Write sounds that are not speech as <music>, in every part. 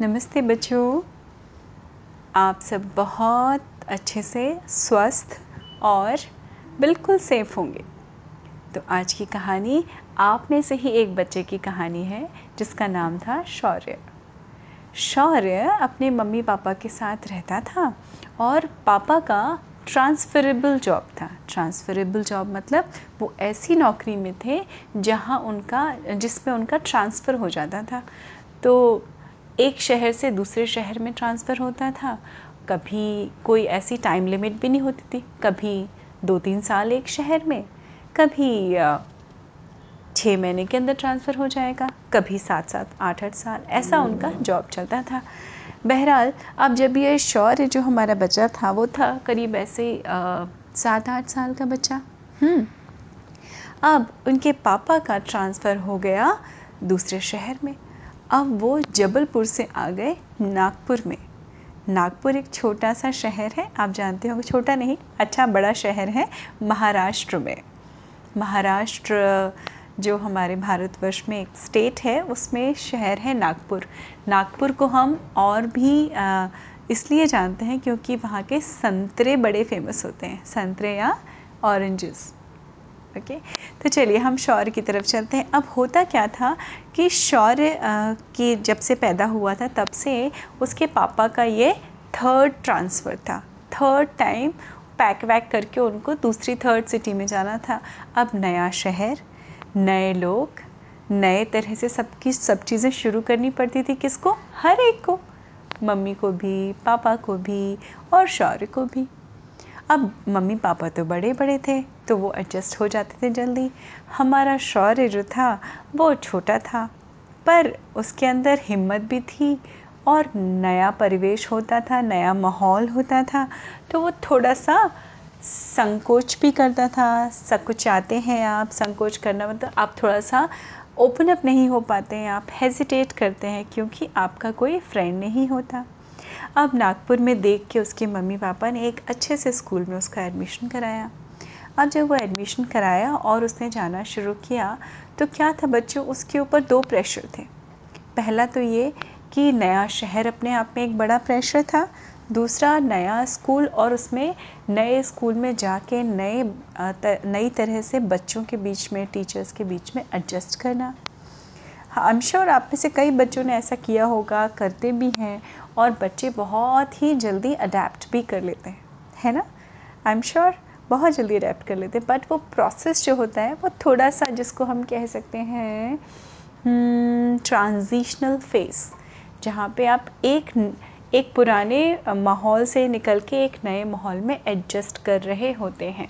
नमस्ते बच्चों। आप सब बहुत अच्छे से स्वस्थ और बिल्कुल सेफ़ होंगे। तो आज की कहानी आप में से ही एक बच्चे की कहानी है, जिसका नाम था शौर्य। शौर्य अपने मम्मी पापा के साथ रहता था और पापा का ट्रांसफरेबल जॉब था। ट्रांसफरेबल जॉब मतलब वो ऐसी नौकरी में थे जहाँ उनका, जिसमें उनका ट्रांसफ़र हो जाता था। तो एक शहर से दूसरे शहर में ट्रांसफ़र होता था। कभी कोई ऐसी टाइम लिमिट भी नहीं होती थी। कभी दो तीन साल एक शहर में कभी छः महीने के अंदर ट्रांसफ़र हो जाएगा कभी सात सात आठ आठ साल ऐसा उनका जॉब चलता था। बहरहाल अब जब ये शौर्य जो हमारा बच्चा था वो था करीब ऐसे सात आठ साल का बच्चा। हम्म। अब उनके पापा का ट्रांसफ़र हो गया दूसरे शहर में। अब वो जबलपुर से आ गए नागपुर में। नागपुर एक छोटा सा शहर है, आप जानते हो छोटा नहीं अच्छा बड़ा शहर है महाराष्ट्र में। महाराष्ट्र जो हमारे भारतवर्ष में एक स्टेट है, उसमें शहर है नागपुर। नागपुर को हम और भी इसलिए जानते हैं क्योंकि वहाँ के संतरे बड़े फ़ेमस होते हैं, संतरे या ऑरेंजेस ओके तो चलिए, हम शौर्य की तरफ़ चलते हैं। अब होता क्या था कि शौर्य की जब से पैदा हुआ था, तब से उसके पापा का ये थर्ड ट्रांसफ़र था। थर्ड टाइम पैक वैक करके उनको दूसरी थर्ड सिटी में जाना था। अब नया शहर, नए लोग, नए तरह से सबकी सब चीज़ें शुरू करनी पड़ती थी किसको? हर एक को। मम्मी को भी, पापा को भी और शौर्य को भी। अब मम्मी पापा तो बड़े बड़े थे तो वो एडजस्ट हो जाते थे जल्दी। हमारा शौर्य जो था, वो छोटा था, पर उसके अंदर हिम्मत भी थी और नया परिवेश होता था, नया माहौल होता था तो वो थोड़ा सा संकोच भी करता था। संकोचाते हैं आप, संकोच करना मतलब आप थोड़ा सा ओपन अप नहीं हो पाते हैं, आप हेजिटेट करते हैं, क्योंकि आपका कोई फ्रेंड नहीं होता। अब नागपुर में देख के उसके मम्मी पापा ने एक अच्छे से स्कूल में उसका एडमिशन कराया। अब जब वो एडमिशन कराया और उसने जाना शुरू किया तो क्या था बच्चों, उसके ऊपर दो प्रेशर थे। पहला तो ये कि नया शहर अपने आप में एक बड़ा प्रेशर था। दूसरा, नया स्कूल और उसमें नए स्कूल में जाके नए नई तरह से बच्चों के बीच में टीचर्स के बीच में एडजस्ट करना। आई एम श्योर आप में से कई बच्चों ने ऐसा किया होगा, करते भी हैं और बच्चे बहुत ही जल्दी अडेप्ट भी कर लेते हैं, है ना? आई एम श्योर बहुत जल्दी अडेप्ट कर लेते हैं बट वो प्रोसेस जो होता है, वो थोड़ा सा जिसको हम कह सकते हैं ट्रांजिशनल फेस जहाँ पे आप एक एक पुराने माहौल से निकल के एक नए माहौल में एडजस्ट कर रहे होते हैं।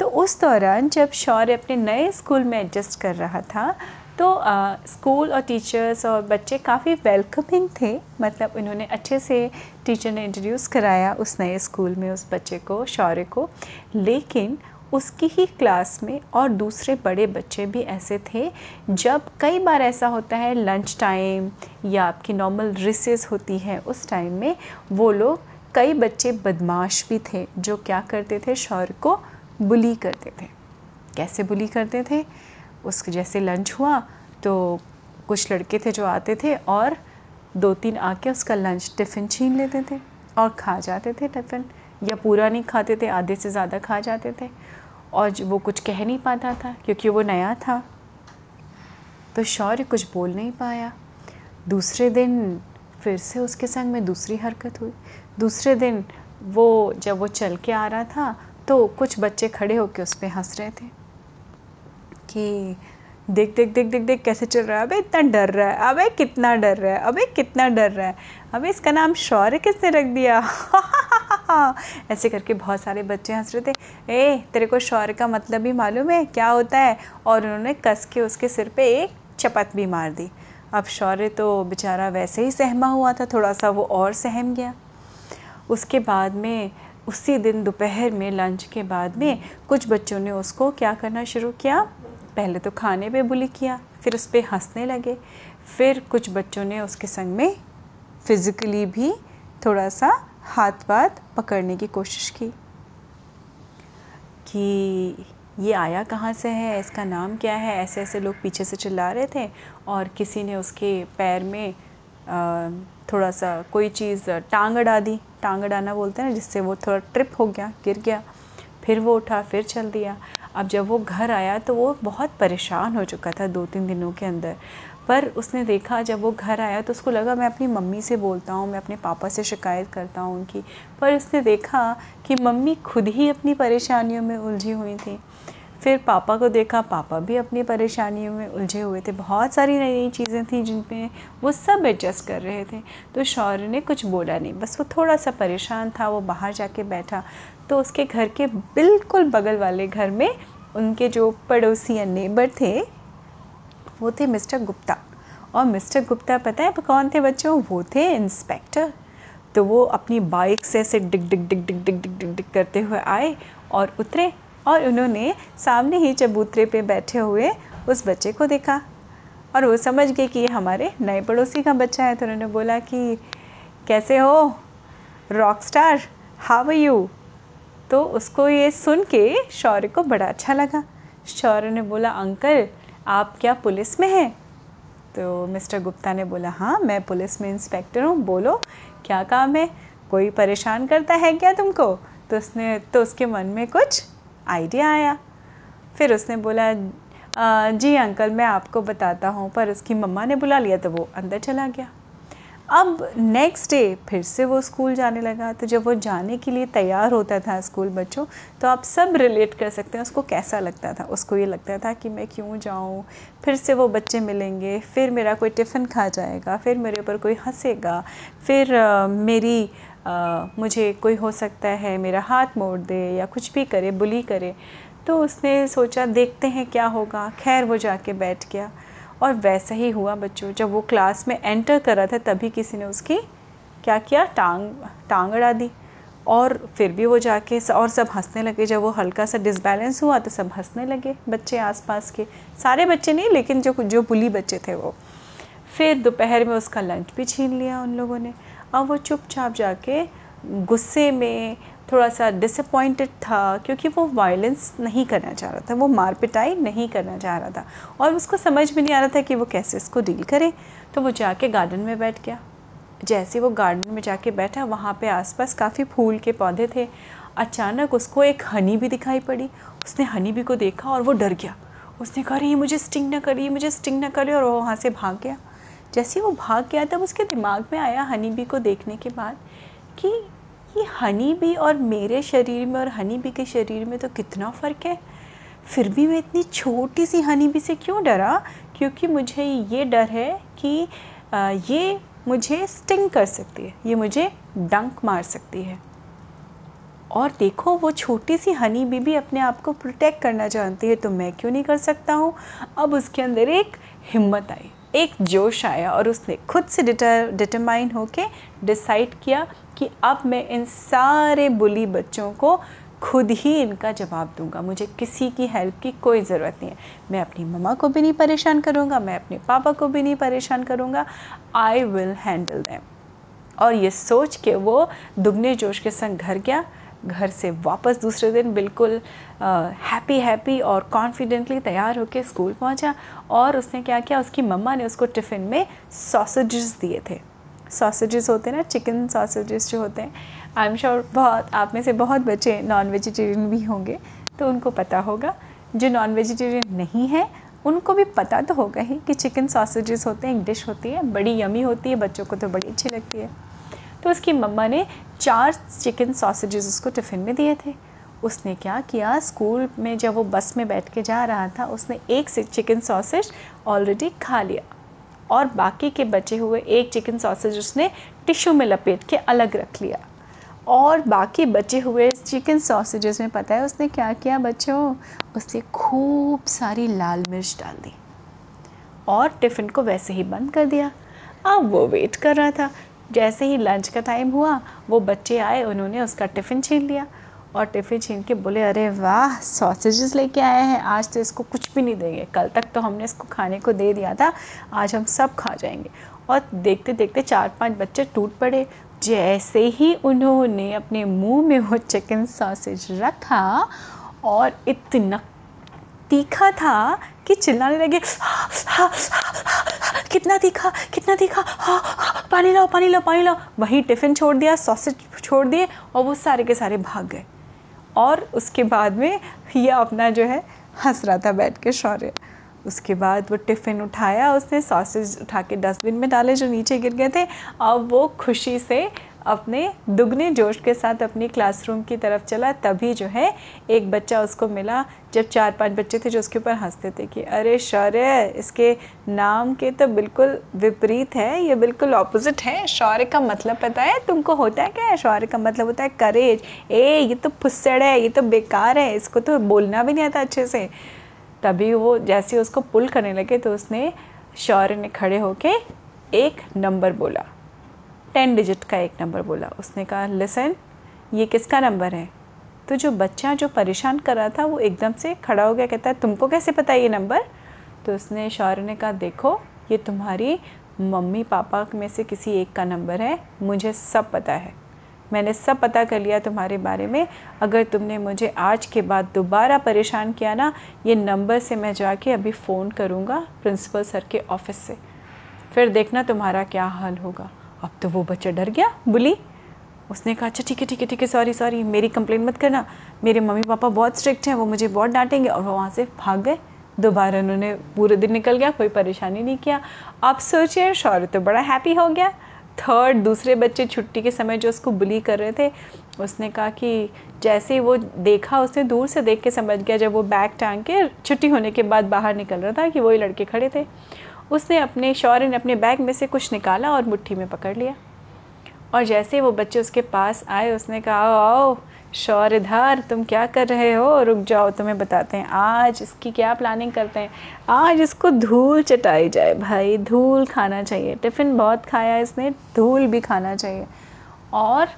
तो उस दौरान जब शौर्य अपने नए स्कूल में एडजस्ट कर रहा था तो स्कूल और टीचर्स और बच्चे काफ़ी वेलकमिंग थे। मतलब इन्होंने अच्छे से टीचर ने इंट्रोड्यूस कराया उस नए स्कूल में उस बच्चे को, शौर्य को। लेकिन उसकी ही क्लास में और दूसरे बड़े बच्चे भी ऐसे थे। जब कई बार ऐसा होता है लंच टाइम या आपकी नॉर्मल रिसेस होती है, उस टाइम में वो लोग कई बच्चे बदमाश भी थे, जो क्या करते थे, शौर्य को बुली करते थे। कैसे बुली करते थे? उसके जैसे लंच हुआ तो कुछ लड़के थे जो आते थे और दो तीन आके उसका लंच टिफ़िन छीन लेते थे और खा जाते थे टिफ़िन या पूरा नहीं खाते थे, आधे से ज़्यादा खा जाते थे। और वो कुछ कह नहीं पाता था, क्योंकि वो नया था तो शौर्य कुछ बोल नहीं पाया। दूसरे दिन फिर से उसके संग में दूसरी हरकत हुई। दूसरे दिन वो, जब वो चल के आ रहा था तो कुछ बच्चे खड़े होकर उस पर हंस रहे थे। कि देख देख देख देख देख कैसे चल रहा है। अबे इतना डर रहा है। अबे कितना डर रहा है। अबे कितना डर रहा है। अबे इसका नाम शौर्य किसने रख दिया? <laughs> ऐसे करके बहुत सारे बच्चे हंस रहे थे। ए, तेरे को शौर्य का मतलब भी मालूम है? क्या होता है? और उन्होंने कस के उसके सिर पे एक चपत भी मार दी। अब शौर्य तो बेचारा वैसे ही सहमा हुआ था। थोड़ा सा वो और सहम गया। उसके बाद में, उसी दिन दोपहर में, लंच के बाद में कुछ बच्चों ने उसको क्या करना शुरू किया? पहले तो खाने पे बुली किया, फिर उस पर हंसने लगे। फिर कुछ बच्चों ने उसके संग में फ़िज़िकली भी थोड़ा सा हाथ पाथ पकड़ने की कोशिश की कि ये आया कहाँ से है, इसका नाम क्या है ऐसे ऐसे लोग पीछे से चिल्ला रहे थे और किसी ने उसके पैर में थोड़ा सा कोई चीज़ टांग अड़ा दी। टांग अड़ाना बोलते हैं ना, जिससे वो थोड़ा ट्रिप हो गया, गिर गया। फिर वो उठा, फिर चल दिया। अब जब वो घर आया तो वो बहुत परेशान हो चुका था दो तीन दिनों के अंदर। पर उसने देखा, जब वो घर आया तो उसको लगा, मैं अपनी मम्मी से बोलता हूँ, मैं अपने पापा से शिकायत करता हूँ उनकी। पर उसने देखा कि मम्मी खुद ही अपनी परेशानियों में उलझी हुई थी। फिर पापा को देखा, पापा भी अपनी परेशानियों में उलझे हुए थे। बहुत सारी नई नई चीज़ें थी जिन पे वो सब एडजस्ट कर रहे थे। तो शौर्य ने कुछ बोला नहीं। बस वो थोड़ा सा परेशान था, वो बाहर जाके बैठा। तो उसके घर के बिल्कुल बगल वाले घर में उनके जो पड़ोसी या नेबर थे, वो थे मिस्टर गुप्ता। और मिस्टर गुप्ता पता है कौन थे बच्चों? वो थे इंस्पेक्टर तो वो अपनी बाइक से ऐसे डिग डिग डिग डिग डिग डिग डिग करते हुए आए और उतरे। और उन्होंने सामने ही चबूतरे पे बैठे हुए उस बच्चे को देखा। और वो समझ गए कि ये हमारे नए पड़ोसी का बच्चा है तो उन्होंने बोला कि, कैसे हो? रॉक स्टार हाव यू तो उसको ये सुन के शौर्य को बड़ा अच्छा लगा। शौर्य ने बोला, अंकल, आप क्या पुलिस में हैं? तो मिस्टर गुप्ता ने बोला हाँ मैं पुलिस में इंस्पेक्टर हूँ, बोलो, क्या काम है? कोई परेशान करता है क्या तुमको? तो उसने तो उसके मन में कुछ आइडिया आया। फिर उसने बोला जी अंकल मैं आपको बताता हूँ पर उसकी मम्मा ने बुला लिया तो वो अंदर चला गया। अब नेक्स्ट डे फिर से वो स्कूल जाने लगा। तो जब वो जाने के लिए तैयार होता था स्कूल बच्चों तो आप सब रिलेट कर सकते हैं उसको कैसा लगता था? उसको ये लगता था कि मैं क्यों जाऊँ? फिर से वो बच्चे मिलेंगे फिर मेरा कोई टिफ़िन खा जाएगा फिर मेरे ऊपर कोई हंसेगा फिर आ, मेरी मुझे कोई हो सकता है, मेरा हाथ मोड़ दे या कुछ भी करे, बुली करे तो उसने सोचा देखते हैं क्या होगा। खैर, वो जाके बैठ गया। और वैसा ही हुआ बच्चों, जब वो क्लास में एंटर कर रहा था, तभी किसी ने उसकी क्या किया? टांग टांग अड़ा दी। और फिर भी वो जाके और सब हंसने लगे। जब वो हल्का सा डिसबैलेंस हुआ तो सब हंसने लगे बच्चे आसपास के। सारे बच्चे नहीं, लेकिन जो जो बुली बच्चे थे वो। फिर दोपहर में उसका लंच भी छीन लिया उन लोगों ने। अब वो चुपचाप जाके गुस्से में थोड़ा सा डिसअपॉइंटेड था, क्योंकि वो वायलेंस नहीं करना चाह रहा था, वो मार पिटाई नहीं करना चाह रहा था। और उसको समझ में नहीं आ रहा था कि वो कैसे इसको डील करे। तो वो जाके गार्डन में बैठ गया। जैसे वो गार्डन में जाके बैठा, वहाँ पे आसपास काफ़ी फूल के पौधे थे। अचानक उसको एक हनी भी दिखाई पड़ी। उसने हनी भी को देखा और वो डर गया। उसने कहा मुझे स्टिंग ना करिए मुझे स्टिंग ना करे। और वो वहाँ से भाग गया। जैसे वो भाग गया, तब उसके दिमाग में आया हनी बी को देखने के बाद कि ये हनी बी और मेरे शरीर में और हनी बी के शरीर में तो कितना फ़र्क है। फिर भी मैं इतनी छोटी सी हनी बी से क्यों डरा? क्योंकि मुझे ये डर है कि ये मुझे स्टिंग कर सकती है, ये मुझे डंक मार सकती है। और देखो, वो छोटी सी हनी बी भी अपने आप को प्रोटेक्ट करना चाहती है तो मैं क्यों नहीं कर सकता हूँ? अब उसके अंदर एक हिम्मत आई। एक जोश आया और उसने खुद से डिटर डिटरमाइन होके डिसाइड किया कि अब मैं इन सारे बुली बच्चों को खुद ही इनका जवाब दूँगा। मुझे किसी की हेल्प की कोई ज़रूरत नहीं है। मैं अपनी मम्मा को भी नहीं परेशान करूँगा, मैं अपने पापा को भी नहीं परेशान करूँगा। आई विल हैंडल दैम और ये सोच के वो दुगने जोश के संग घर गया। घर से वापस दूसरे दिन बिल्कुल हैप्पी हैप्पी और कॉन्फिडेंटली तैयार होकर स्कूल पहुँचा और उसने क्या किया, उसकी मम्मा ने उसको टिफ़िन में सॉसेजेस दिए थे। सॉसेजेस होते हैं ना चिकन सॉसेजेस जो होते हैं आई एम श्योर बहुत, आप में से बहुत बच्चे नॉन वेजिटेरियन भी होंगे तो उनको पता होगा। जो नॉन वेजिटेरियन नहीं है, उनको भी पता तो होगा ही कि चिकन सॉसेजेस होते हैं एक डिश होती है, बड़ी यमी होती है, बच्चों को तो बड़ी अच्छी लगती है। तो उसकी मम्मा ने चार चिकन सॉसेजेस उसको टिफ़िन में दिए थे। उसने क्या किया? स्कूल में जब वो बस में बैठ के जा रहा था, उसने एक से चिकन सॉसेज ऑलरेडी खा लिया। और बाकी के बचे हुए एक चिकन सॉसेज उसने टिश्यू में लपेट के अलग रख लिया। और बाकी बचे हुए चिकन सॉसेजेस में पता है उसने क्या किया बच्चों? उसने खूब सारी लाल मिर्च डाल दी। और टिफ़िन को वैसे ही बंद कर दिया। अब वो वेट कर रहा था। जैसे ही लंच का टाइम हुआ, वो बच्चे आए, उन्होंने उसका टिफ़िन छीन लिया। और टिफ़िन छीन के बोले, अरे वाह सॉसेजेस लेके आए हैं, आज तो इसको कुछ भी नहीं देंगे। कल तक तो हमने इसको खाने को दे दिया था, आज हम सब खा जाएँगे। और देखते देखते चार पाँच बच्चे टूट पड़े। जैसे ही उन्होंने अपने मुँह में वो चिकन सॉसेज रखा और इतना तीखा था कि चिल्लाने लगे कितना तीखा कितना तीखा पानी लाओ पानी लाओ पानी लाओ। वहीं टिफ़िन छोड़ दिया, सॉसेज छोड़ दिए और वो सारे के सारे भाग गए। और उसके बाद में ये अपना जो है, हंस रहा था बैठ के शौर्य। उसके बाद वो टिफ़िन उठाया, उसने सॉसेज उठा के डस्टबिन में डाले जो नीचे गिर गए थे। अब वो खुशी से अपने दुगने जोश के साथ अपनी क्लासरूम की तरफ़ चला, तभी जो है एक बच्चा उसको मिला, जब चार पाँच बच्चे थे जो उसके ऊपर हँसते थे कि, अरे शौर्य, इसके नाम के तो बिल्कुल विपरीत है, ये बिल्कुल ऑपोजिट है। शौर्य का मतलब पता है तुमको होता है क्या? शौर्य का मतलब होता है करेज ए, ये तो फुस्सड़ है, ये तो बेकार है, इसको तो बोलना भी नहीं आता अच्छे से। तभी वो जैसे उसको पुल करने लगे तो उसने शौर्य ने खड़े होके एक नंबर बोला। टेन डिजिट का एक नंबर बोला। उसने कहा लिसन ये किसका नंबर है? तो जो बच्चा जो परेशान कर रहा था, वो एकदम से खड़ा हो गया, कहता है, तुमको कैसे पता है ये नंबर? तो उसने शौर्य ने कहा, देखो, ये तुम्हारी मम्मी पापा में से किसी एक का नंबर है, मुझे सब पता है। मैंने सब पता कर लिया तुम्हारे बारे में। अगर तुमने मुझे आज के बाद दोबारा परेशान किया ना, ये नंबर से मैं जाके अभी फ़ोन करूँगा प्रिंसिपल सर के ऑफ़िस से। फिर देखना तुम्हारा क्या हाल होगा। अब तो वो बच्चा डर गया, बुली। उसने कहा अच्छा ठीक है ठीक है ठीक है सॉरी सॉरी मेरी कंप्लेन मत करना। मेरे मम्मी पापा बहुत स्ट्रिक्ट हैं, वो मुझे बहुत डांटेंगे। और वो वहाँ से भाग गए। दोबारा उन्होंने पूरे दिन निकल गया, कोई परेशानी नहीं किया। आप सोचिए शौर्य तो बड़ा हैप्पी हो गया। थर्ड दूसरे बच्चे छुट्टी के समय जो उसको बुली कर रहे थे, उसने कहा कि जैसे ही वो देखा, उसने दूर से देख के समझ गया, जब वो बैग टांग के छुट्टी होने के बाद बाहर निकल रहा था कि वही लड़के खड़े थे। उसने अपने शौर्य ने अपने बैग में से कुछ निकाला और मुट्ठी में पकड़ लिया। और जैसे वो बच्चे उसके पास आए, उसने कहा, आओ आओ शौर्यधार, तुम क्या कर रहे हो? रुक जाओ, तुम्हें बताते हैं। आज इसकी क्या प्लानिंग करते हैं? आज इसको धूल चटाई जाए भाई, धूल खाना चाहिए। टिफ़िन बहुत खाया इसने, धूल भी खाना चाहिए। और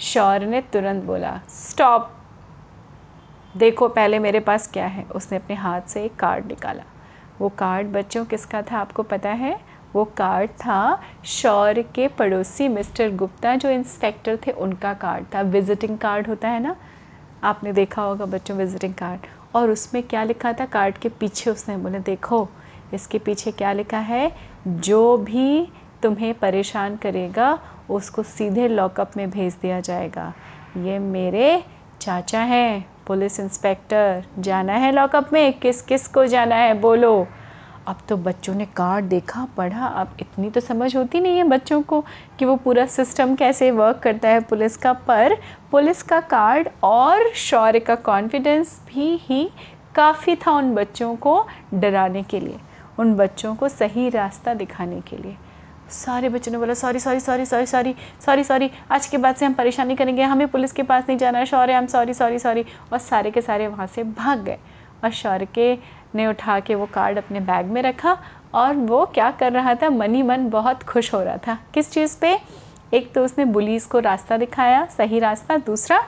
शौर्य ने तुरंत बोला स्टॉप देखो, पहले मेरे पास क्या है? उसने अपने हाथ से एक कार्ड निकाला। वो कार्ड बच्चों किसका था आपको पता है? वो कार्ड था शौर के पड़ोसी मिस्टर गुप्ता, जो इंस्पेक्टर थे, उनका कार्ड था। विजिटिंग कार्ड होता है ना? आपने देखा होगा बच्चों विजिटिंग कार्ड और उसमें क्या लिखा था? कार्ड के पीछे उसने बोले, देखो, इसके पीछे क्या लिखा है? जो भी तुम्हें परेशान करेगा, उसको सीधे लॉकअप में भेज दिया जाएगा। ये मेरे चाचा हैं। पुलिस इंस्पेक्टर, जाना है लॉकअप में? किस किस को जाना है? बोलो। अब तो बच्चों ने कार्ड देखा, पढ़ा। अब इतनी तो समझ होती नहीं है बच्चों को कि वो पूरा सिस्टम कैसे वर्क करता है पुलिस का। पर पुलिस का कार्ड और शौर्य का कॉन्फिडेंस भी ही काफ़ी था उन बच्चों को डराने के लिए, उन बच्चों को सही रास्ता दिखाने के लिए। सारे बच्चों ने बोला sorry sorry sorry sorry sorry sorry sorry आज के बाद से हम परेशानी करेंगे। हमें पुलिस के पास नहीं जाना है। शौर्य हम सॉरी सॉरी सॉरी और सारे के सारे वहाँ से भाग गए। और शौर्य के ने उठा के वो कार्ड अपने बैग में रखा और वो क्या कर रहा था? मनी मन बहुत खुश हो रहा था। किस चीज़ पे? एक तो उसने पुलिस को रास्ता दिखाया, सही रास्ता। दूसरा,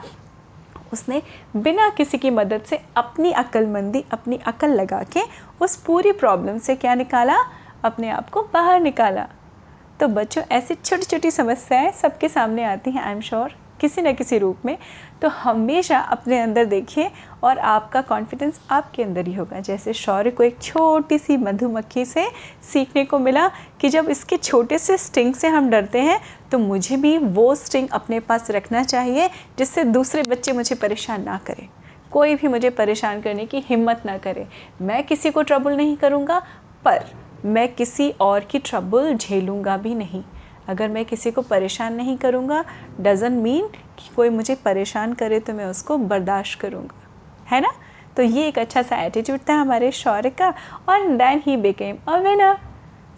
उसने बिना किसी की मदद से अपनी अक्लमंदी, अपनी अकल लगा के उस पूरी प्रॉब्लम से क्या निकाला? अपने आप को बाहर निकाला। तो बच्चों, ऐसी छोटी छोटी समस्याएँ सबके सामने आती हैं आई एम श्योर किसी न किसी रूप में। तो हमेशा अपने अंदर देखिए और आपका कॉन्फिडेंस आपके अंदर ही होगा। जैसे शौर्य को एक छोटी सी मधुमक्खी से सीखने को मिला कि जब इसके छोटे से स्टिंग से हम डरते हैं तो मुझे भी वो स्टिंग अपने पास रखना चाहिए, जिससे दूसरे बच्चे मुझे परेशान ना करें। कोई भी मुझे परेशान करने की हिम्मत ना करे। मैं किसी को ट्रबल नहीं करूँगा, पर मैं किसी और की ट्रबल झेलूँगा भी नहीं। अगर मैं किसी को परेशान नहीं करूँगा डज़न मीन कि कोई मुझे परेशान करे तो मैं उसको बर्दाश्त करूँगा। है ना? तो ये एक अच्छा सा एटीट्यूड था हमारे शौर्य का और then he became a winner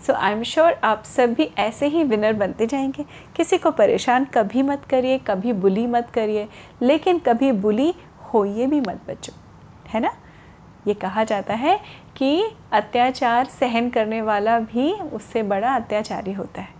so I am sure आप सब भी ऐसे ही विनर बनते जाएँगे। किसी को परेशान कभी मत करिए, कभी बुली मत करिए, लेकिन कभी बुली होइए भी मत बचो है ना? ये कहा जाता है कि अत्याचार सहन करने वाला भी उससे बड़ा अत्याचारी होता है।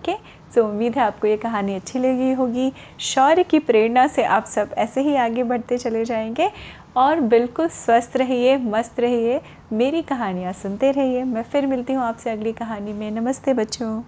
ओके सो उम्मीद है आपको ये कहानी अच्छी लगी होगी। शौर्य की प्रेरणा से आप सब ऐसे ही आगे बढ़ते चले जाएँगे और बिल्कुल स्वस्थ रहिए, मस्त रहिए। मेरी कहानियाँ सुनते रहिए। मैं फिर मिलती हूँ आपसे अगली कहानी में। नमस्ते बच्चों।